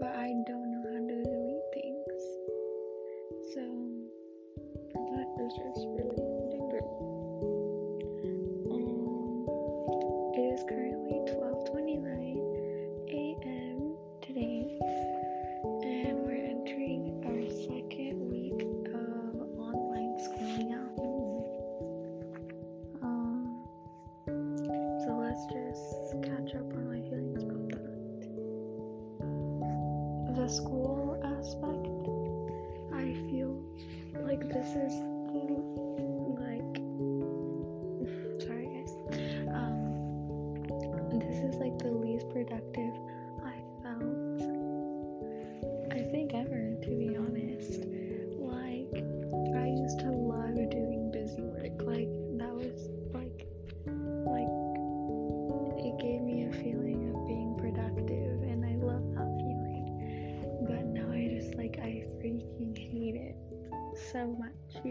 but I don't know how to delete things. So that is just school aspect, I feel like this is like, sorry guys, um, this is like the least productive I felt, I think ever, to be honest. So much.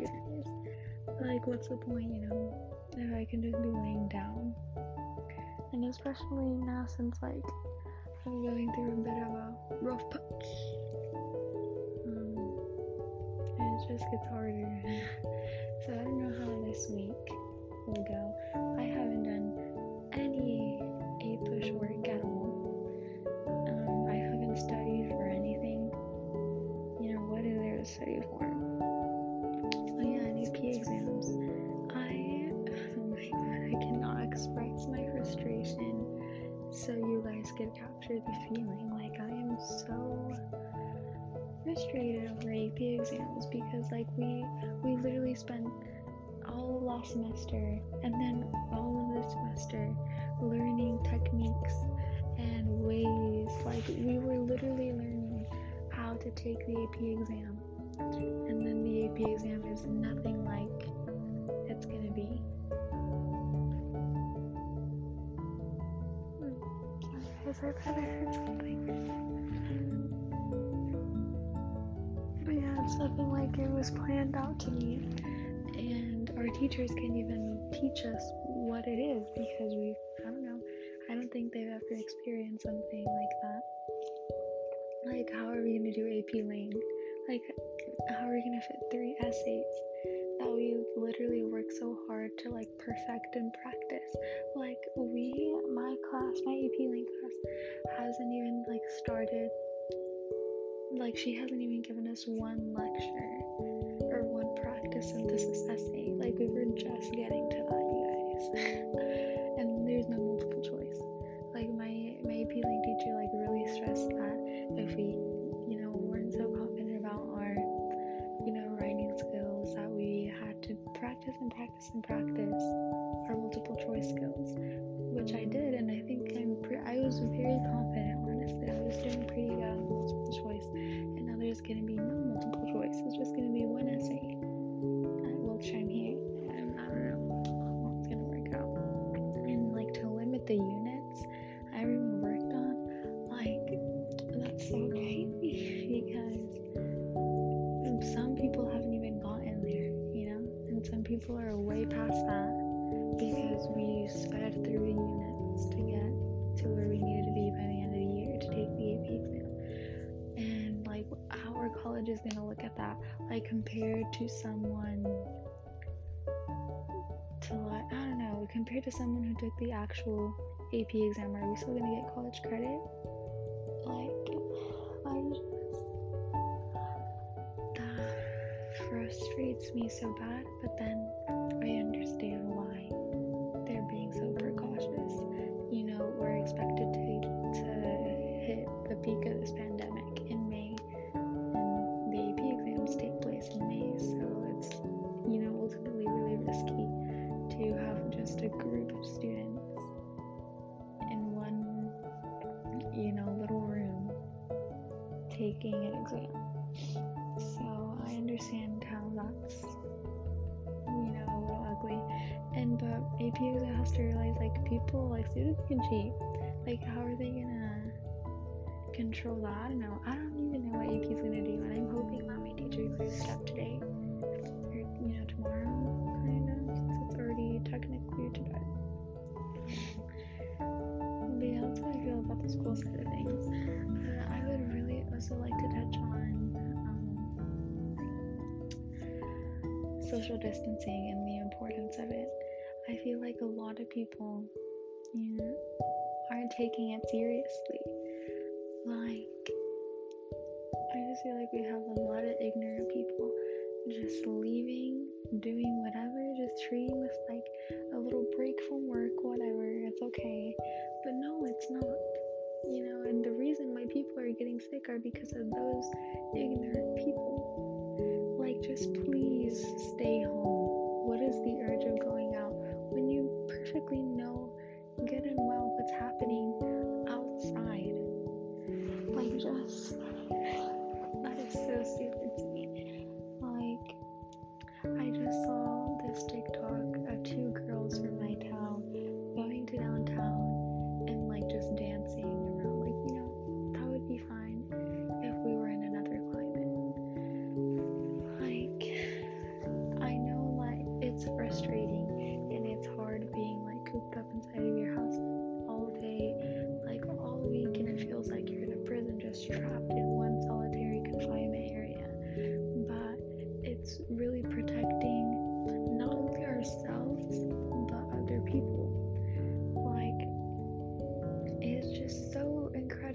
Like what's the point, you know, if I can just be laying down? And especially now since like I'm going through a bit of a rough patch. Um, and it just gets harder. so I don't know how this week will go. I haven't done any APUSH work the feeling. Like, I am so frustrated over AP exams because, like, we, we literally spent all of last semester and then all of this semester learning techniques and ways. Like, we were literally learning how to take the AP exam. And then the AP exam is nothing like it's gonna be. Hmm, Sorry, guys, I thought I heard something. But yeah, it's nothing like it was planned out to me. And our teachers can't even teach us what it is because we, I don't know, I don't think they've ever experienced something like that. Like, how are we gonna do AP Lang? Like, how are we gonna fit three essays that we literally work so hard to like perfect and practice? Like, we, my class, my AP Lang class, hasn't even like started. Like, she hasn't even given us one lecture or one practice synthesis essay. Like, we were just getting to that, you guys. and there's no multiple choice. Like, my my AP Lang teacher like really stressed and practice our multiple choice skills, which I did, and I think I'm pre- I was very confident. Honestly, I was doing pretty good on multiple choice, and now there's gonna be no multiple choice. It's just gonna be one essay, uh, which I'm here, and I don't know how it's gonna work out. And like to limit the like compared to someone to like, I don't know, compared to someone who took the actual AP exam, are we still gonna get college credit? Like, I that frustrates me so bad, but then I understand why they're being so precautious. You know, we're expected to to hit the peak of this pandemic taking an exam. So I understand how that's you know a little ugly. And but AP exam has to realize like people like students can cheat. Like how are they gonna control that? I don't know. I don't even know what AP is gonna do, and I'm hoping that my teacher clears it up today or you know tomorrow, kind of, since it's already technically today. But yeah, that's how I feel about the school side social distancing and the importance of it. I feel like a lot of people, you know, aren't taking it seriously. Like, I just feel like we have a lot of ignorant people just leaving, doing whatever, just treating this like a little break from work, whatever, it's okay. But no, it's not. You know, and the reason why people are getting sick are because of those ignorant people. Just please stay home. What is the urge of going out when you perfectly know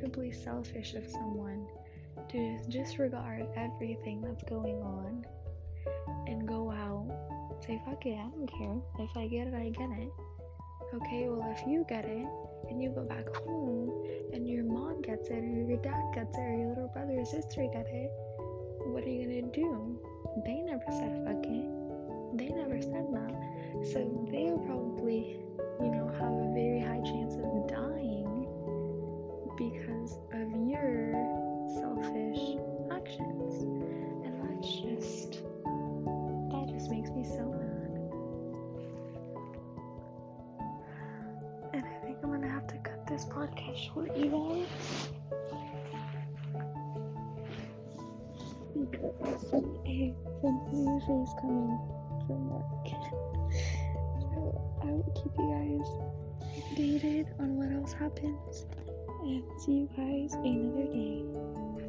incredibly selfish of someone to disregard everything that's going on and go out, say, fuck it, I don't care. If I get it, I get it. Okay, well, if you get it and you go back home and your mom gets it, or your dad gets it, or your little brother or sister get it, what are you gonna do? They never said fuck it. They never said that. So they will probably, you know, have this podcast short, you guys. Because a family usually is coming from work. so I will keep you guys updated on what else happens and see you guys another day.